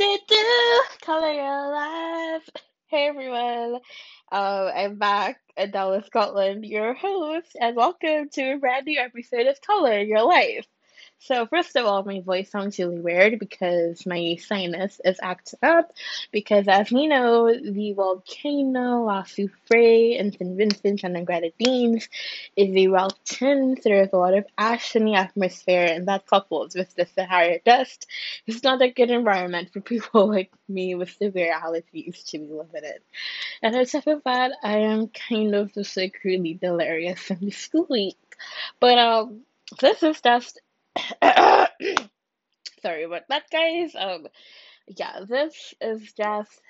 do color your life. Hey everyone, um, I'm back in Dallas, Scotland, your host, and welcome to a brand new episode of Color Your Life. So first of all, my voice sounds really weird because my sinus is acting up. Because as we know, the volcano La Soufrière in St. Vincent and the Grenadines is erupting. So there's a lot of ash in the atmosphere, and that coupled with the Sahara dust is not a good environment for people like me with severe allergies to be living in. And on top of that, I am kind of just like really delirious in the school week. But um, this is just Sorry about that, guys. Um, yeah, this is just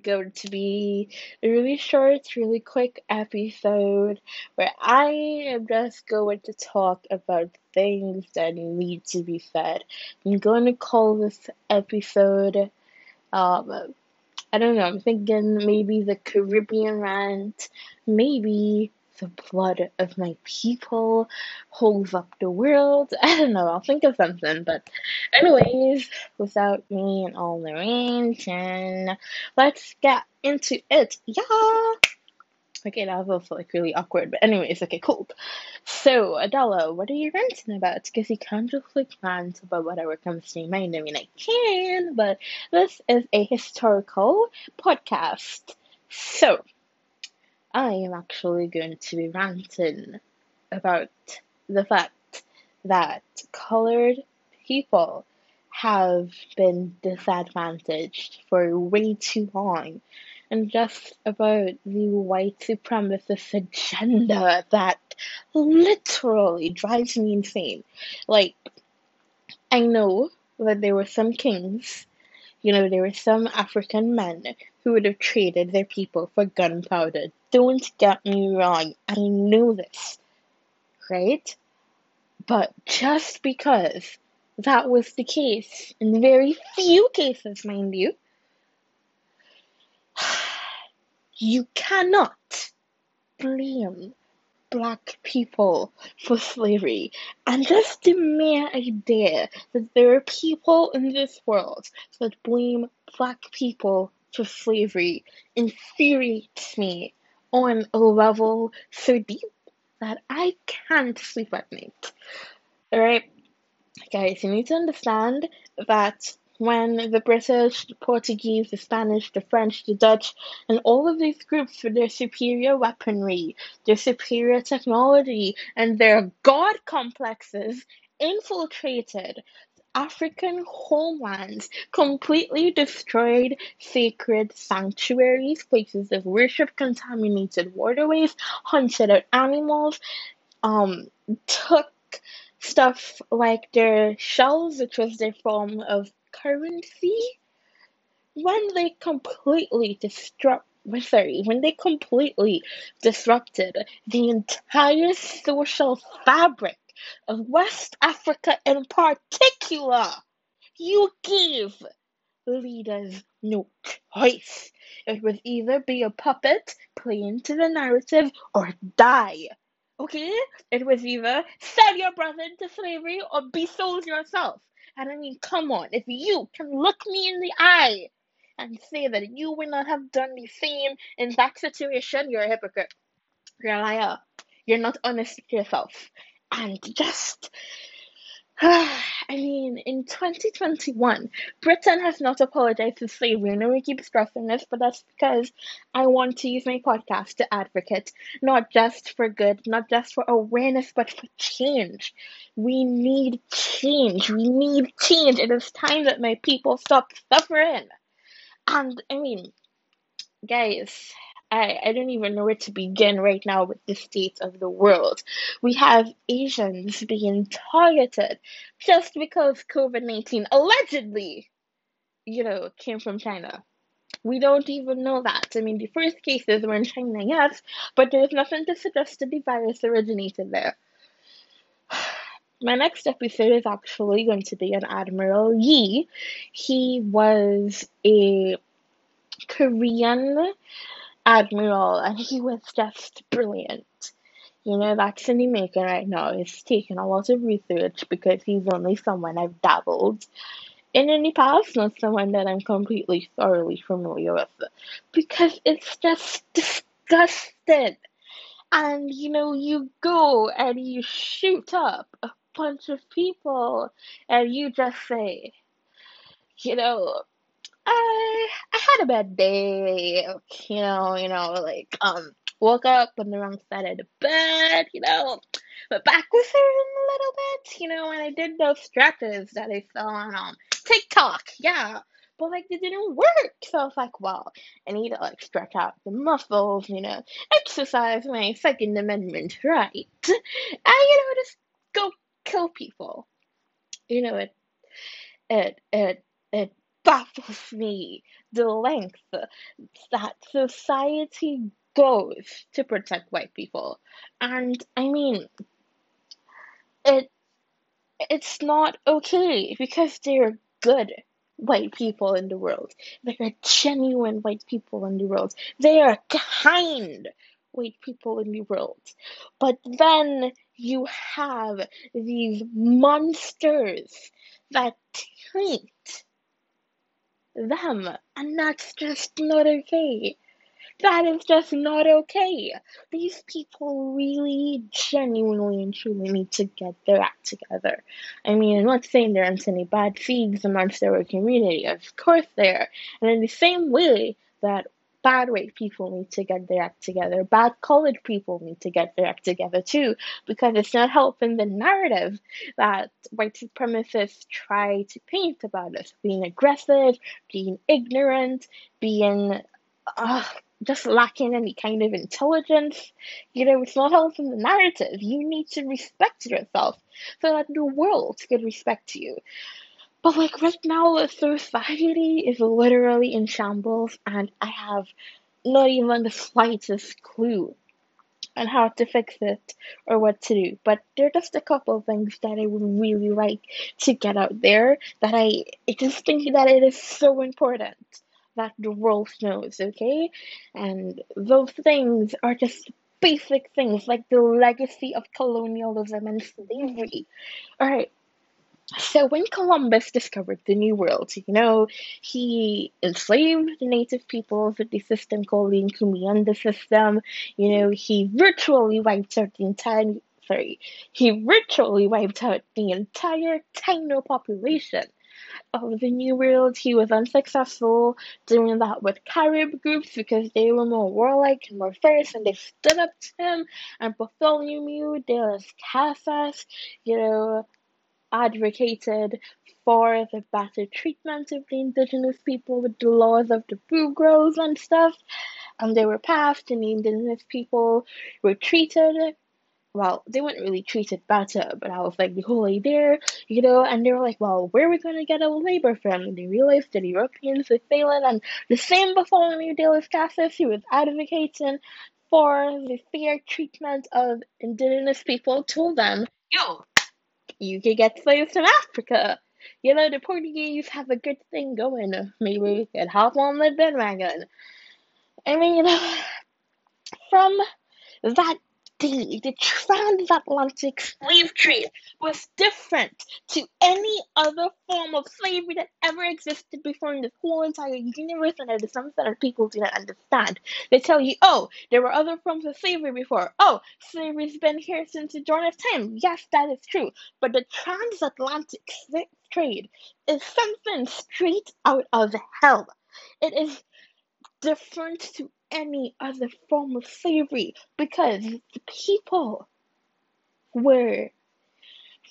going to be a really short, really quick episode where I am just going to talk about things that need to be said. I'm going to call this episode, um, I don't know, I'm thinking maybe the Caribbean rant, maybe the blood of my people holds up the world. I don't know, I'll think of something. But, anyways, without me and all the ranting, let's get into it. Yeah! Okay, that was also like really awkward, but anyways, okay, cool. So, Adela, what are you ranting about? Because you can't just like rant about whatever comes to your mind. I mean, I can, but this is a historical podcast. So, I am actually going to be ranting about the fact that colored people have been disadvantaged for way too long and just about the white supremacist agenda that literally drives me insane. Like, I know that there were some kings, you know, there were some African men who would have traded their people for gunpowder don't get me wrong, I know this, right? But just because that was the case, in very few cases, mind you, you cannot blame black people for slavery. And just the mere idea that there are people in this world that blame black people for slavery infuriates me on a level so deep that I can't sleep at night. Alright, guys, you need to understand that when the British, the Portuguese, the Spanish, the French, the Dutch, and all of these groups with their superior weaponry, their superior technology, and their god complexes infiltrated African homelands, completely destroyed sacred sanctuaries, places of worship, contaminated waterways, hunted out animals, um, took stuff like their shells, which was their form of currency, when they completely disrupt sorry, when they completely disrupted the entire social fabric of West Africa in particular, you give leaders no choice. It was either be a puppet, playing into the narrative, or die. Okay? It was either sell your brother into slavery or be sold yourself. And I mean, come on, if you can look me in the eye and say that you would not have done the same in that situation, you're a hypocrite. You're a liar. You're not honest with yourself and just I mean, in 2021, Britain has not apologized for slavery. I know we keep stressing this, but that's because I want to use my podcast to advocate not just for good, not just for awareness, but for change. We need change. We need change. It is time that my people stop suffering. And I mean, guys, I, I don't even know where to begin right now with the state of the world. We have Asians being targeted just because COVID 19 allegedly, you know, came from China. We don't even know that. I mean, the first cases were in China, yes, but there's nothing to suggest that the virus originated there. My next episode is actually going to be on Admiral Yi. He was a Korean admiral, and he was just brilliant. You know, the making right now. It's taken a lot of research because he's only someone I've dabbled in in the past, not someone that I'm completely thoroughly familiar with, because it's just disgusting. And you know, you go and you shoot up a bunch of people, and you just say, you know, I I had a bad day, you know, you know, like um woke up on the wrong side of the bed, you know, but back was hurting a little bit, you know, and I did those stretches that I saw on um TikTok, yeah. But like they didn't work. So I was like, well, I need to like stretch out the muscles, you know, exercise my second amendment right. And you know, just go kill people. You know, it it it it baffles me the length that society goes to protect white people. And I mean, it it's not okay because they're good white people in the world. They are genuine white people in the world. They are kind white people in the world. But then you have these monsters that taint them, and that's just not okay. That is just not okay. These people really, genuinely, and truly need to get their act together. I mean, I'm not saying there aren't any bad seeds amongst their community. Of course there are. And in the same way that bad white people need to get their act together, bad colored people need to get their act together too, because it's not helping the narrative that white supremacists try to paint about us being aggressive, being ignorant, being uh, just lacking any kind of intelligence. You know, it's not helping the narrative. You need to respect yourself so that the world can respect you. But like right now, society is literally in shambles, and I have not even the slightest clue on how to fix it or what to do. But there are just a couple of things that I would really like to get out there that I, I just think that it is so important that the world knows, okay? And those things are just basic things like the legacy of colonialism and slavery. Alright, so when Columbus discovered the New World, you know, he enslaved the native peoples with the system called the Encomienda system. You know, he virtually wiped out the entire sorry, he virtually wiped out the entire Taino population of the New World. He was unsuccessful doing that with Carib groups because they were more warlike and more fierce and they stood up to him. And Bartholomew de las Casas, you know, advocated for the better treatment of the indigenous people with the laws of the Burgos and stuff. And they were passed, and the indigenous people were treated. Well, they weren't really treated better, but I was like, the whole idea, you know, and they were like, well, where are we going to get our labor from? And they realized that Europeans were failing, and the same Bartholomew de las Casas, who was advocating for the fair treatment of indigenous people, told them, yo, you could get slaves from Africa. You know, the Portuguese have a good thing going. Maybe we could hop on the bandwagon. I mean, you know, from that the transatlantic slave trade was different to any other form of slavery that ever existed before in this whole entire universe, and it is something that people do not understand. They tell you, oh, there were other forms of slavery before. Oh, slavery's been here since the dawn of time. Yes, that is true. But the transatlantic slave trade is something straight out of hell. It is different to any other form of slavery because the people were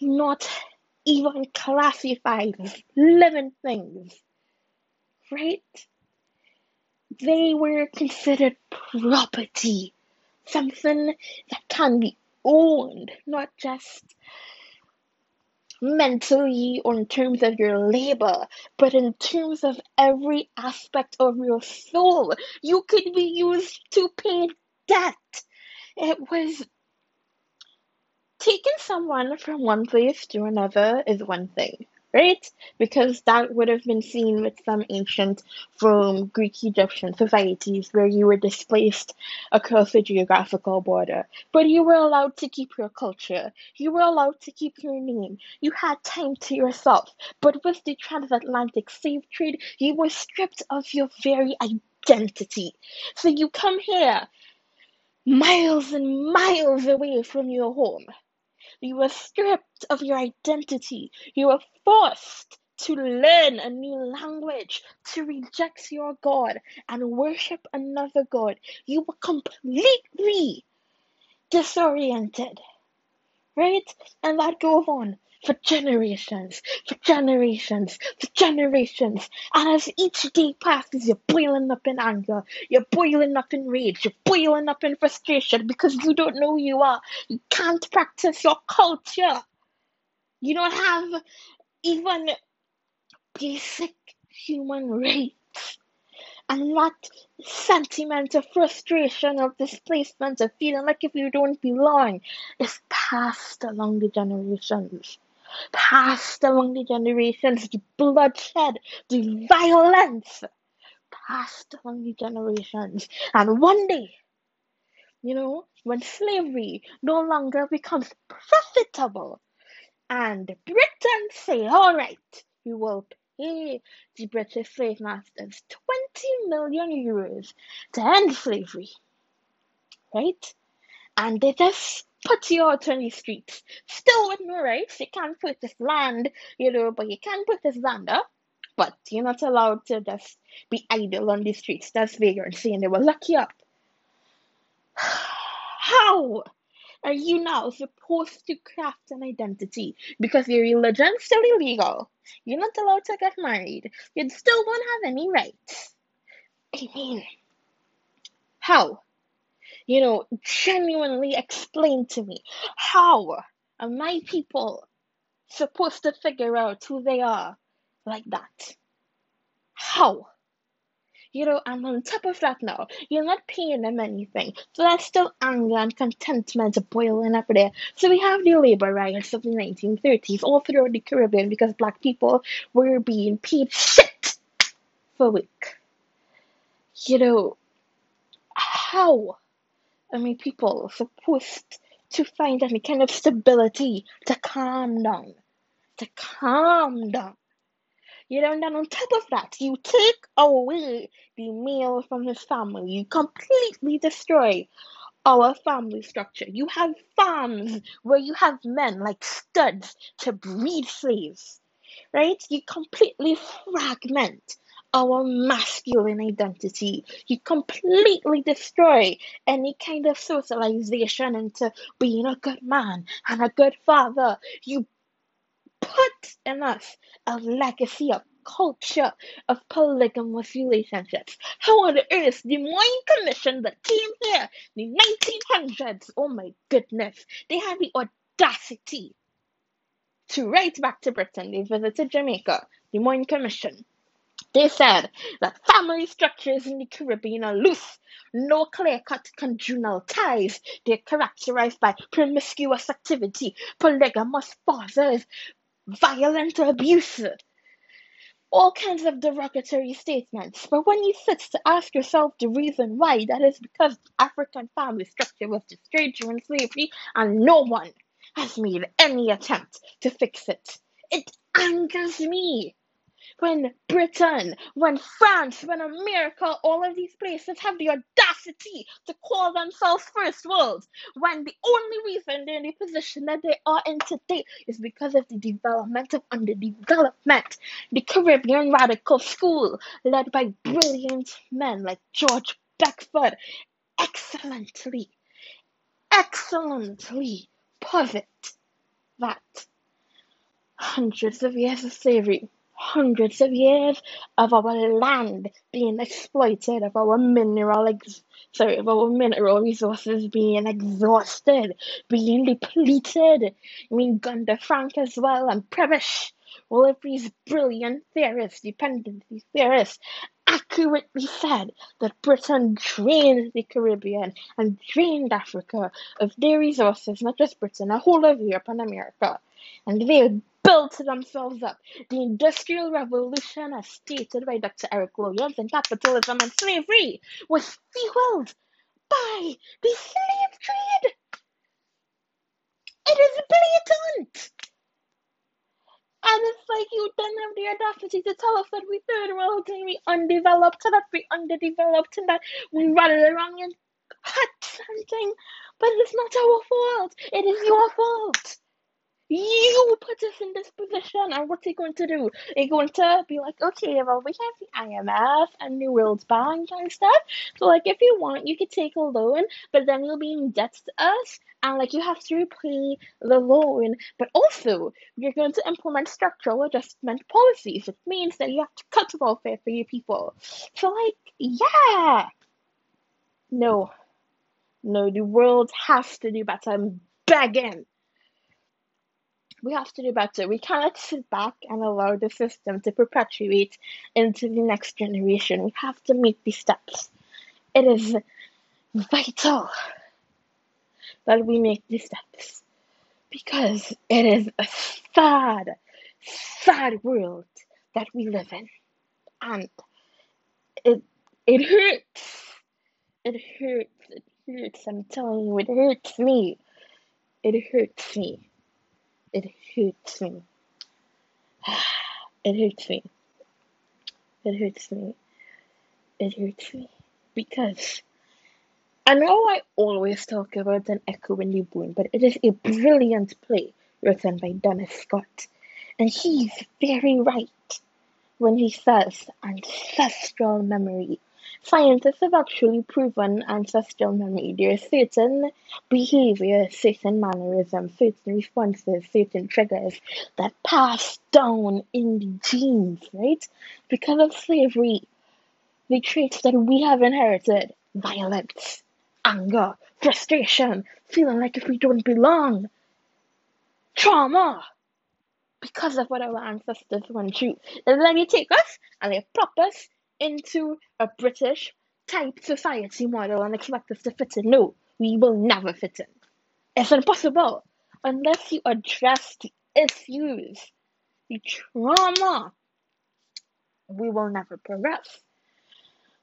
not even classified as living things, right? They were considered property, something that can be owned, not just mentally or in terms of your labor, but in terms of every aspect of your soul. You could be used to pay debt. It was taking someone from one place to another is one thing, right? Because that would have been seen with some ancient from Greek Egyptian societies where you were displaced across a geographical border. But you were allowed to keep your culture, you were allowed to keep your name, you had time to yourself. But with the transatlantic slave trade, you were stripped of your very identity. So you come here miles and miles away from your home you were stripped of your identity. You were forced to learn a new language, to reject your God and worship another God. You were completely disoriented, right? And that goes on for generations, for generations, for generations. And as each day passes, you're boiling up in anger, you're boiling up in rage, you're boiling up in frustration because you don't know who you are. You can't practice your culture. You don't have even basic human rights. And that sentiment of frustration, of displacement, of feeling like if you don't belong is passed along the generations passed among the generations, the bloodshed, the violence passed among the generations. And one day, you know, when slavery no longer becomes profitable, and Britain say, all right, we will pay the British slave masters 20 million euros to end slavery, right? And they just put you out on the streets. Still with no rights. You can't purchase land, you know, but you can purchase land up. But you're not allowed to just be idle on the streets. That's vagrancy and they will lock you up. How are you now supposed to craft an identity? Because your religion's still illegal. You're not allowed to get married. You still don't have any rights. I mean, how? You know, genuinely explain to me how are my people supposed to figure out who they are like that? How? You know, and on top of that now, you're not paying them anything. So there's still anger and contentment boiling up there. So we have the labor riots of the 1930s all throughout the Caribbean because black people were being paid shit for work. You know, how I mean, people are supposed to find any kind of stability to calm down, to calm down. You know, and then on top of that, you take away the male from his family. You completely destroy our family structure. You have farms where you have men like studs to breed slaves, right? You completely fragment our masculine identity. You completely destroy any kind of socialization into being a good man and a good father. You put in us a legacy of culture of polygamous relationships. How on earth the Moyne Commission that came here in the 1900s, oh my goodness, they had the audacity to write back to Britain. They visited Jamaica, the Moyne Commission they said that family structures in the Caribbean are loose, no clear cut conjugal ties. They're characterized by promiscuous activity, polygamous fathers, violent abuse, all kinds of derogatory statements. But when you sit to ask yourself the reason why, that is because the African family structure was destroyed during slavery and no one has made any attempt to fix it. It angers me when Britain, when France, when America, all of these places have the audacity to call themselves first world, when the only reason they're in the position that they are in today is because of the development of underdevelopment. The Caribbean Radical School, led by brilliant men like George Beckford, excellently, excellently posit that hundreds of years of slavery hundreds of years of our land being exploited, of our mineral ex- sorry, of our mineral resources being exhausted, being depleted. I mean Gunder Frank as well and Prebisch, all of these brilliant theorists, dependency theorists, accurately said that Britain drained the Caribbean and drained Africa of their resources, not just Britain, a whole of Europe and America. And they built themselves up. The Industrial Revolution, as stated by Dr. Eric Williams, and capitalism and slavery was fueled by the slave trade. It is blatant. And it's like you don't have the audacity to tell us that we third world and we undeveloped and that we underdeveloped and that we run around in and things. But it's not our fault. It is your fault. You put us in this position, and what's he going to do? He's going to be like, okay, well, we have the IMF and the World Bank and stuff. So, like, if you want, you could take a loan, but then you'll be in debt to us, and like, you have to repay the loan. But also, you're going to implement structural adjustment policies. It means that you have to cut welfare for your people. So, like, yeah. No. No, the world has to do better. I'm begging we have to do better. We cannot sit back and allow the system to perpetuate into the next generation. We have to make these steps. It is vital that we make these steps because it is a sad, sad world that we live in. And it it hurts. It hurts. It hurts. I'm telling you, it hurts me. It hurts me. It hurts me. It hurts me. It hurts me. It hurts me. Because I know I always talk about an echo in the bone, but it is a brilliant play written by Dennis Scott. And he's very right when he says ancestral memory Scientists have actually proven ancestral memory. There are certain behaviors, certain mannerisms, certain responses, certain triggers that pass down in the genes, right? Because of slavery, the traits that we have inherited violence, anger, frustration, feeling like if we don't belong, trauma because of what our ancestors went through. And then you take us and they plop us into a British type society model and expect us to fit in. No, we will never fit in. It's impossible unless you address the issues, the trauma. We will never progress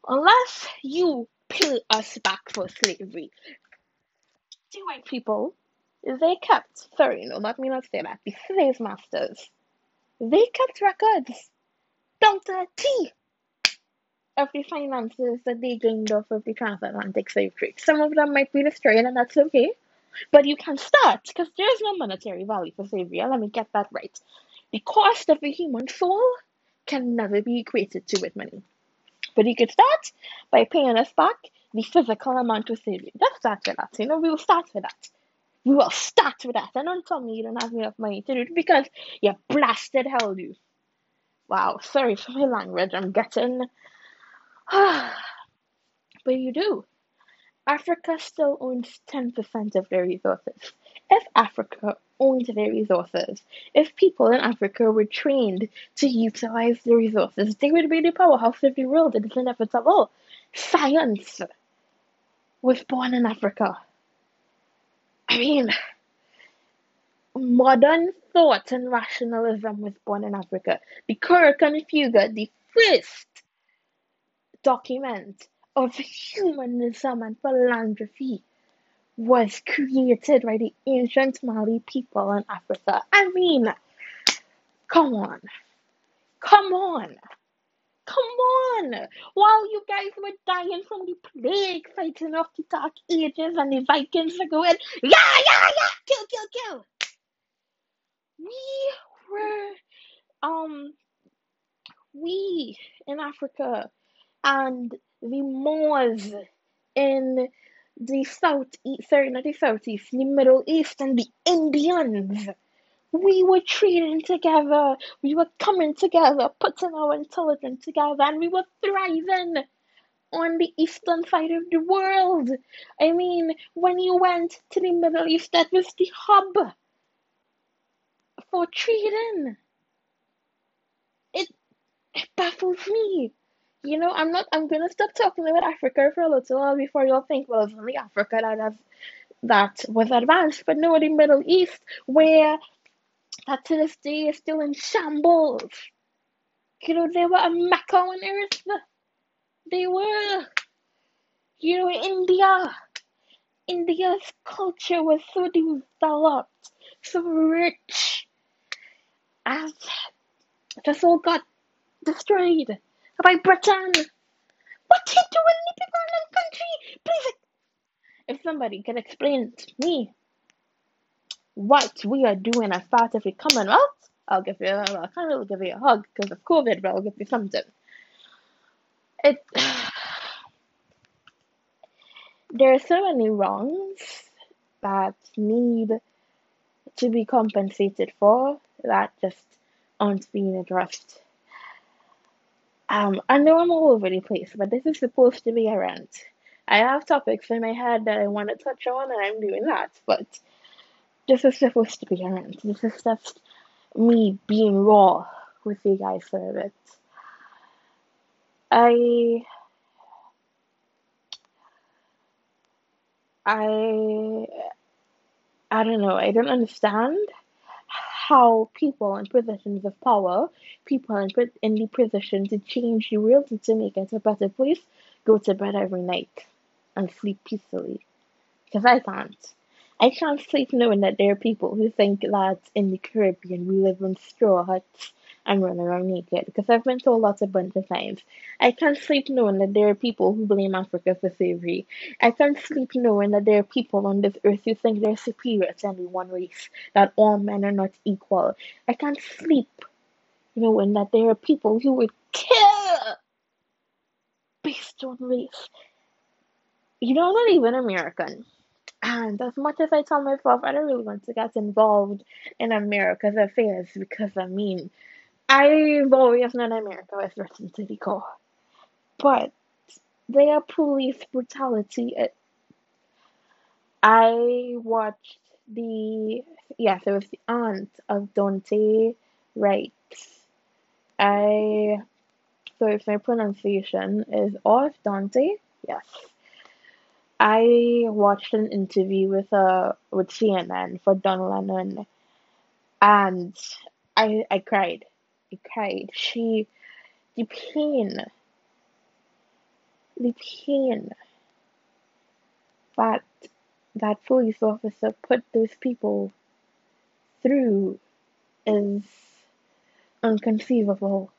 unless you pay us back for slavery. The white people, they kept, sorry, no, let me not say that, the slave masters, they kept records down to a T of the finances that they gained off of the transatlantic slave trade. Some of them might be destroyed, and that's okay. But you can start because there's no monetary value for slavery. Let me get that right. The cost of a human soul can never be equated to with money. But you could start by paying us back the physical amount of slavery. Let's start with that. You know, we will start with that. We will start with that. And don't tell me you don't have enough money to do it because you blasted hell do. Wow, sorry for my language. I'm getting but you do. Africa still owns 10% of their resources. If Africa owned their resources, if people in Africa were trained to utilize the resources, they would be the powerhouse of the world. It is inevitable. Science was born in Africa. I mean, modern thought and rationalism was born in Africa. The and Fuga, the first document of humanism and philanthropy was created by the ancient Mali people in Africa. I mean, come on. Come on. Come on! While you guys were dying from the plague, fighting off the dark ages, and the Vikings were going, yeah, yeah, yeah, kill, kill, kill. We were, um, we in Africa and the Moors in the southeast, sorry, not the southeast, the Middle East, and the Indians. We were trading together, we were coming together, putting our intelligence together, and we were thriving on the eastern side of the world. I mean, when you went to the Middle East, that was the hub for trading. It, it baffles me you know, I'm not. I'm gonna stop talking about Africa for a little while before you'll think, well, it's only Africa that has that was advanced, but no, the Middle East, where that to this day is still in shambles. You know, they were a mecca on earth. They were. You know, India. India's culture was so developed, so rich. And this all got destroyed by Britain. What you doing in the the country? Please, if somebody can explain to me what we are doing as part of the Commonwealth, I'll give you. I can't really give you a hug because of COVID, but I'll give you something. It. There are so many wrongs that need to be compensated for that just aren't being addressed. Um, I know I'm all over the place, but this is supposed to be a rant. I have topics in my head that I want to touch on, and I'm doing that, but this is supposed to be a rant. This is just me being raw with you guys for a bit. I I I don't know. I don't understand how people in positions of power, people in, in the position to change the world and to make it a better place, go to bed every night and sleep peacefully. Because I can't. I can't sleep knowing that there are people who think that in the Caribbean we live in straw huts and running around naked because I've been told lots a bunch of times. I can't sleep knowing that there are people who blame Africa for slavery. I can't sleep knowing that there are people on this earth who think they're superior to any one race, that all men are not equal. I can't sleep knowing that there are people who would kill based on race. You know, I'm not even American. And as much as I tell myself I don't really want to get involved in America's affairs because I mean I've always known America was written to the core. But their police brutality. It, I watched the yes, it was the aunt of Daunte Wright. I so if my pronunciation is off, Daunte, yes. I watched an interview with uh with CNN for Don Lemon, and I I cried. Okay, she the pain the pain that that police officer put those people through is inconceivable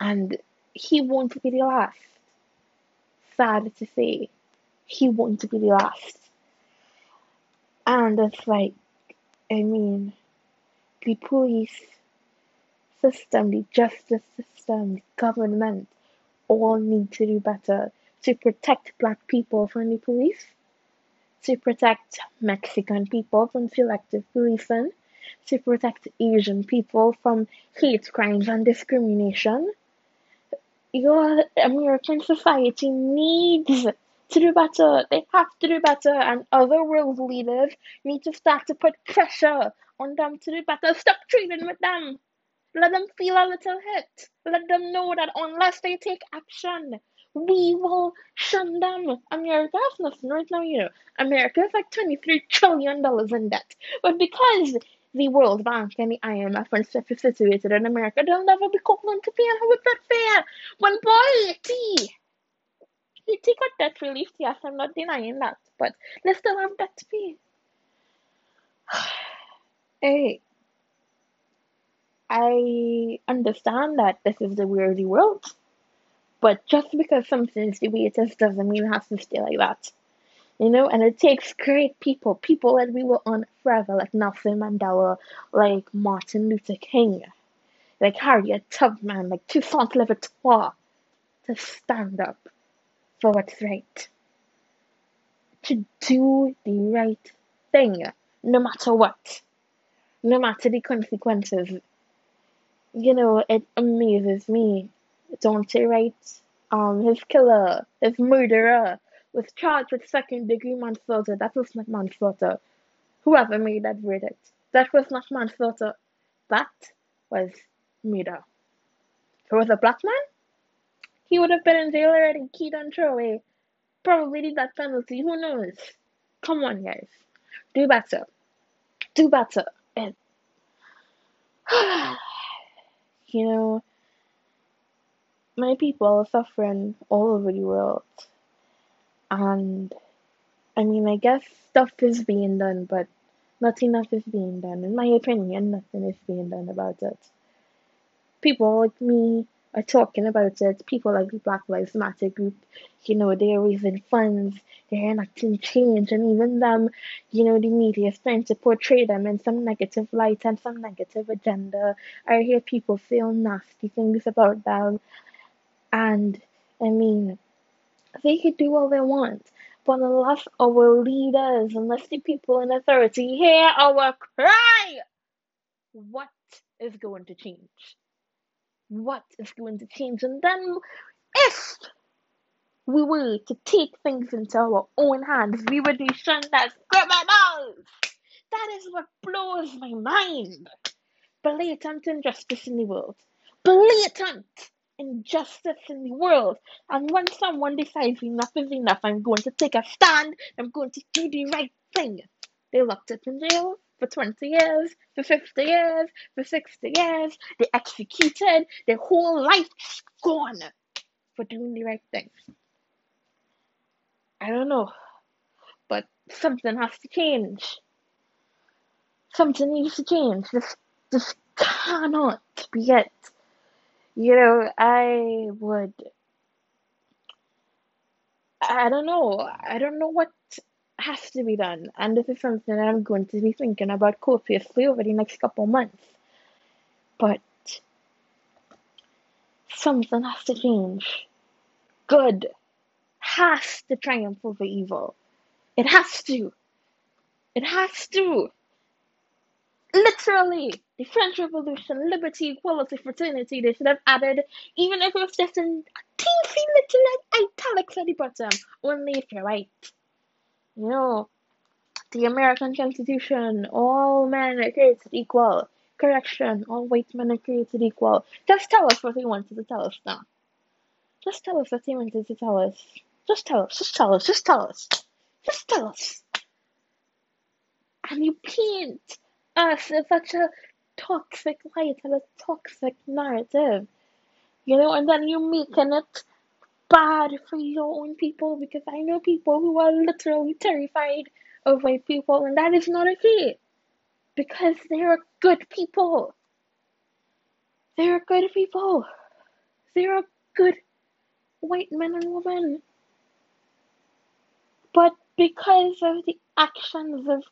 and he won't be the last. Sad to say he won't be the last. And it's like i mean the police system, the justice system, the government all need to do better to protect black people from the police, to protect Mexican people from selective policing, to protect Asian people from hate crimes and discrimination. Your American society needs to do better. They have to do better, and other world leaders need to start to put pressure on them to do better. Stop trading with them. Let them feel a little hit. Let them know that unless they take action, we will shun them. America has nothing right now, you know. America is like $23 trillion in debt. But because the World Bank and the IMF are situated in America, they'll never be called to paying how is that fair? When boy, T, Haiti got debt relief, yes, I'm not denying that, but they still have debt to pay. hey, I understand that this is the weirdy world, but just because something's the way it is doesn't mean it has to stay like that. You know, and it takes great people, people that we will on forever, like Nelson Mandela, like Martin Luther King, like Harriet Tubman, like Toussaint Louverture, to stand up for what's right. To do the right thing, no matter what, no matter the consequences you know, it amazes me. Daunte Wright, um, his killer, his murderer, was charged with second degree manslaughter. That was not manslaughter. Whoever made that verdict, that was not manslaughter. That was murder. If it was a black man, he would have been in jail already, keyed on throwaway. Probably did that penalty. Who knows? Come on, guys. Do better. Do better. It you know, my people are suffering all over the world. And I mean, I guess stuff is being done, but not enough is being done. In my opinion, nothing is being done about it. People like me are talking about it. People like the Black Lives Matter group, you know, they're raising funds, they're enacting change, and even them, you know, the media is trying to portray them in some negative light and some negative agenda. I hear people say nasty things about them, and I mean, they could do all they want. But unless our leaders, unless the people in authority hear our cry, what is going to change? What is going to change? And then, if we were to take things into our own hands, we would be shunned as criminals. That is what blows my mind. Blatant injustice in the world. Blatant injustice in the world. And when someone decides enough is enough, I'm going to take a stand, I'm going to do the right thing. They locked up in jail for 20 years, for 50 years, for 60 years. They executed their whole life gone for doing the right thing. I don't know, but something has to change. Something needs to change. This, this cannot be it. You know, I would. I don't know. I don't know what has to be done, and this is something that I'm going to be thinking about copiously over the next couple months. But something has to change. Good has to triumph over evil. It has to. It has to. Literally, the French Revolution, liberty, equality, fraternity, they should have added, even if it was just in a teensy little like italics at the bottom, only if you're white. You know, the American Constitution, all men are created equal. Correction, all white men are created equal. Just tell us what he wanted to tell us now. Just tell us what he wanted to tell us. Just tell us, just tell us, just tell us. Just tell us. And you paint us in such a toxic light and a toxic narrative. You know, and then you're making it bad for your own people because I know people who are literally terrified of white people, and that is not okay because they are good people. They are good people. They are good white men and women. But because of the actions of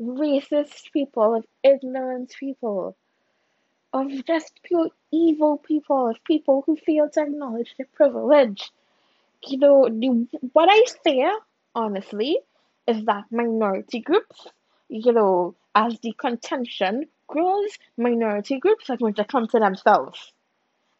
racist people, of ignorant people, of just pure evil people, of people who fail to acknowledge their privilege, you know, the, what I fear, honestly, is that minority groups, you know, as the contention grows, minority groups are going to come to themselves.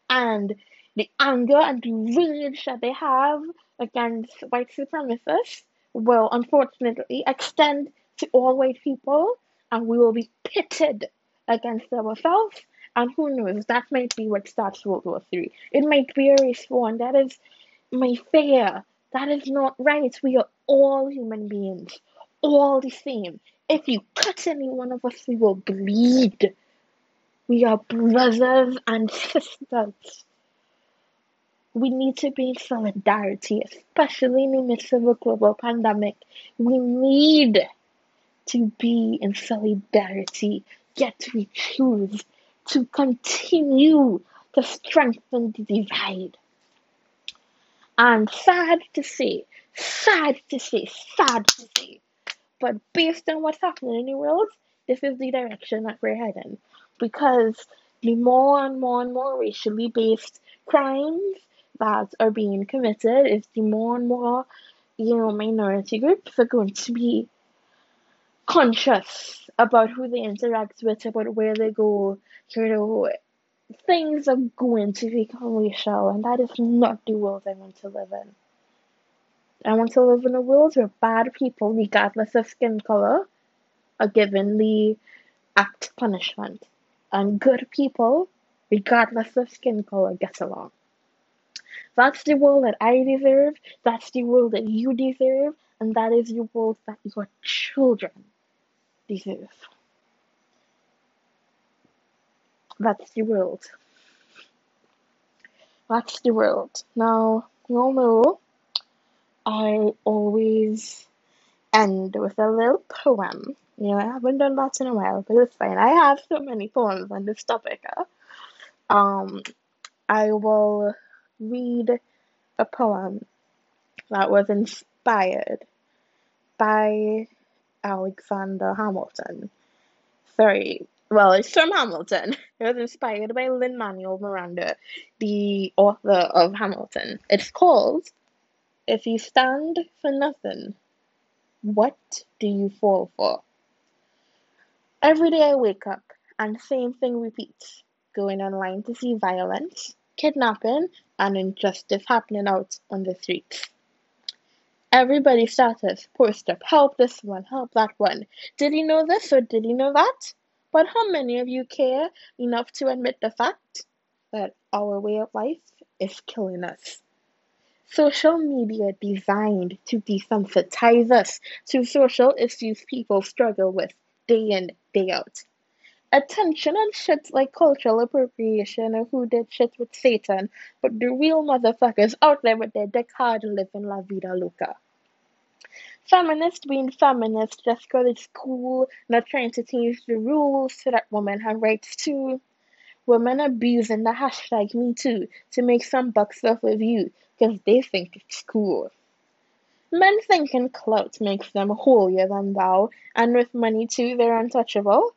And the anger and the rage that they have against white supremacists will unfortunately extend to all white people, and we will be pitted against ourselves. And who knows, that might be what starts World War Three. It might be a race war, and that is my fear. That is not right. We are all human beings, all the same. If you cut any one of us, we will bleed. We are brothers and sisters. We need to be in solidarity, especially in the midst of a global pandemic. We need to be in solidarity, yet we choose to continue to strengthen the divide. And sad to say, sad to say, sad to say, but based on what's happening in the world, this is the direction that we're heading. Because the more and more and more racially based crimes that are being committed, is the more and more, you know, minority groups are going to be conscious about who they interact with, about where they go, you know, things are going to become racial, and that is not the world I want to live in. I want to live in a world where bad people, regardless of skin color, are given the act punishment, and good people, regardless of skin color, get along. That's the world that I deserve, that's the world that you deserve, and that is the world that your children deserve. That's the world. That's the world. Now, you all know I always end with a little poem. You know, I haven't done that in a while, but it's fine. I have so many poems on this topic. Huh? Um, I will read a poem that was inspired by Alexander Hamilton. Sorry, well, it's from Hamilton. It was inspired by Lin Manuel Miranda, the author of Hamilton. It's called If You Stand for Nothing, What Do You Fall For? Every day I wake up and same thing repeats going online to see violence, kidnapping, and injustice happening out on the streets. Everybody started post up, help this one, help that one. Did he know this or did he know that? But how many of you care enough to admit the fact that our way of life is killing us? Social media designed to desensitize us to social issues people struggle with day in, day out. Attention on shit like cultural appropriation or who did shit with Satan, but the real motherfuckers out there with their dick hard living la vida loca. Feminist being feminist just because it's cool, not trying to change the rules so that women have rights too. Women abusing the hashtag me too to make some bucks off of you because they think it's cool. Men thinking clout makes them holier than thou, and with money too, they're untouchable.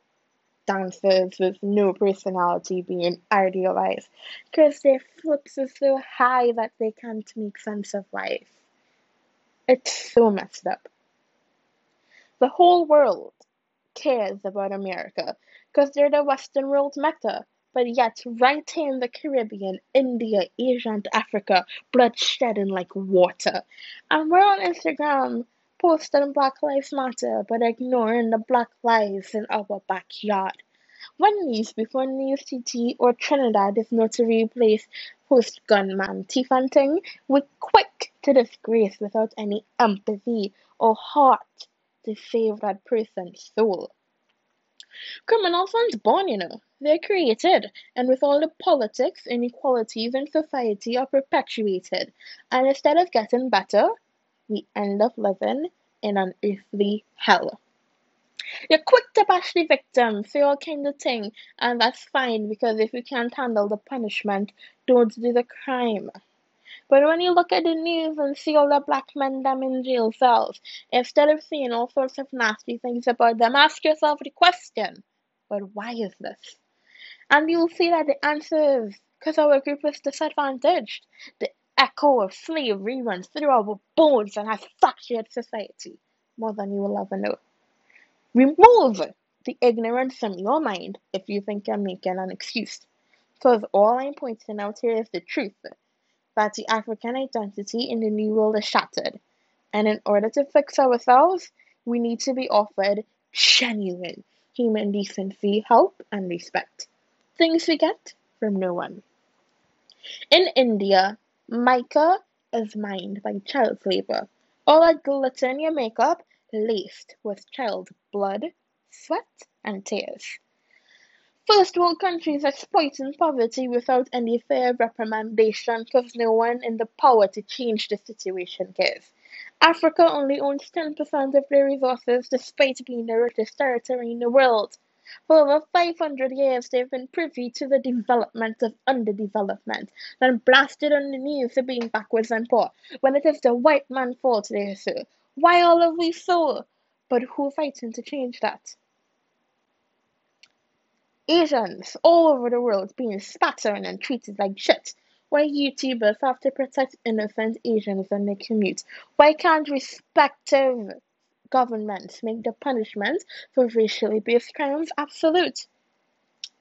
Dancers with no personality being idealized because their flips are so high that they can't make sense of life. It's so messed up. The whole world cares about America because they're the Western world's mecca. But yet, right here in the Caribbean, India, Asia, and Africa, blood shedding like water. And we're on Instagram posting Black Lives Matter, but ignoring the black lives in our backyard. When news before News TT or Trinidad is not to replace post gunman thief hunting, we're quick to disgrace without any empathy or heart to save that person's soul. Criminals aren't born, you know. They're created, and with all the politics, inequalities in society are perpetuated. And instead of getting better, we end up living in an earthly hell. You're quick to bash the victim, say all kind of thing, and that's fine because if you can't handle the punishment, don't do the crime. But when you look at the news and see all the black men them in jail cells, instead of seeing all sorts of nasty things about them, ask yourself the question, but why is this? And you'll see that the answer is because our group is disadvantaged. The echo of slavery runs through our bones and has fractured society more than you will ever know. Remove the ignorance from your mind if you think you're making an excuse. Because all I'm pointing out here is the truth that the African identity in the New World is shattered. And in order to fix ourselves, we need to be offered genuine human decency, help, and respect. Things we get from no one. In India, mica is mined by child labor. All that glitter in your makeup laced with child blood, sweat, and tears. First world countries exploiting poverty without any fair reprimandation because no one in the power to change the situation cares. Africa only owns 10% of their resources despite being the richest territory in the world. For over 500 years, they've been privy to the development of underdevelopment, then blasted on the news for being backwards and poor, when it is the white man's fault they so. Why all of we so? But who fighting to change that? Asians all over the world being spat on and treated like shit. Why YouTubers have to protect innocent Asians when they commute? Why can't respective governments make the punishment for racially based crimes absolute?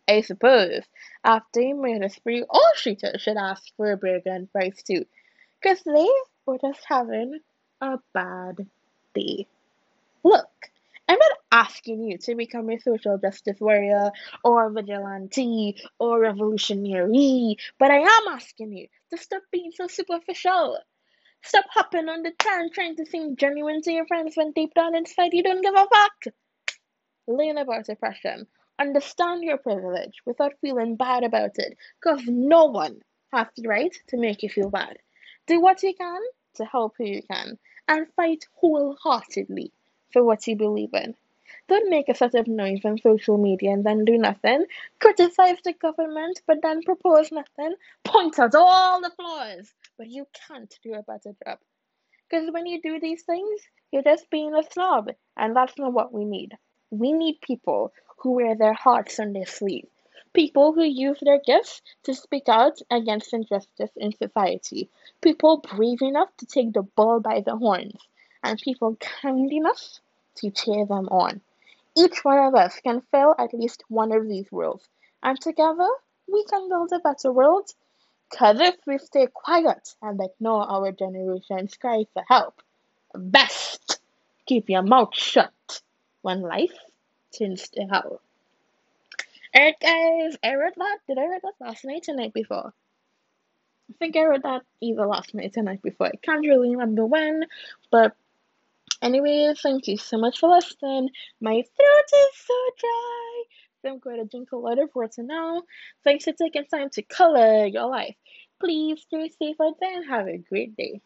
I suppose after a murder spree, all shooters should ask for a burger and fries too, because they were just having a bad day. Look, asking you to become a social justice warrior or vigilante or revolutionary, but I am asking you to stop being so superficial. Stop hopping on the trend trying to seem genuine to your friends when deep down inside you don't give a fuck. Learn about oppression. Understand your privilege without feeling bad about it, because no one has the right to make you feel bad. Do what you can to help who you can, and fight wholeheartedly for what you believe in. Don't make a set of noise on social media and then do nothing. Criticize the government but then propose nothing. Point out all the flaws, but you can't do a better job. Because when you do these things, you're just being a snob, and that's not what we need. We need people who wear their hearts on their sleeve, people who use their gifts to speak out against injustice in society, people brave enough to take the bull by the horns, and people kind enough to cheer them on. Each one of us can fill at least one of these worlds, and together we can build a better world. Because if we stay quiet and ignore our generation's cry for help, best keep your mouth shut when life turns to hell. Alright, guys, I wrote that. Did I write that last night or night before? I think I wrote that either last night or night before. I can't really remember when, but Anyway, thank you so much for listening. My throat is so dry. So I'm going to drink a lot of water now. Thanks for taking time to color your life. Please stay safe out there and have a great day.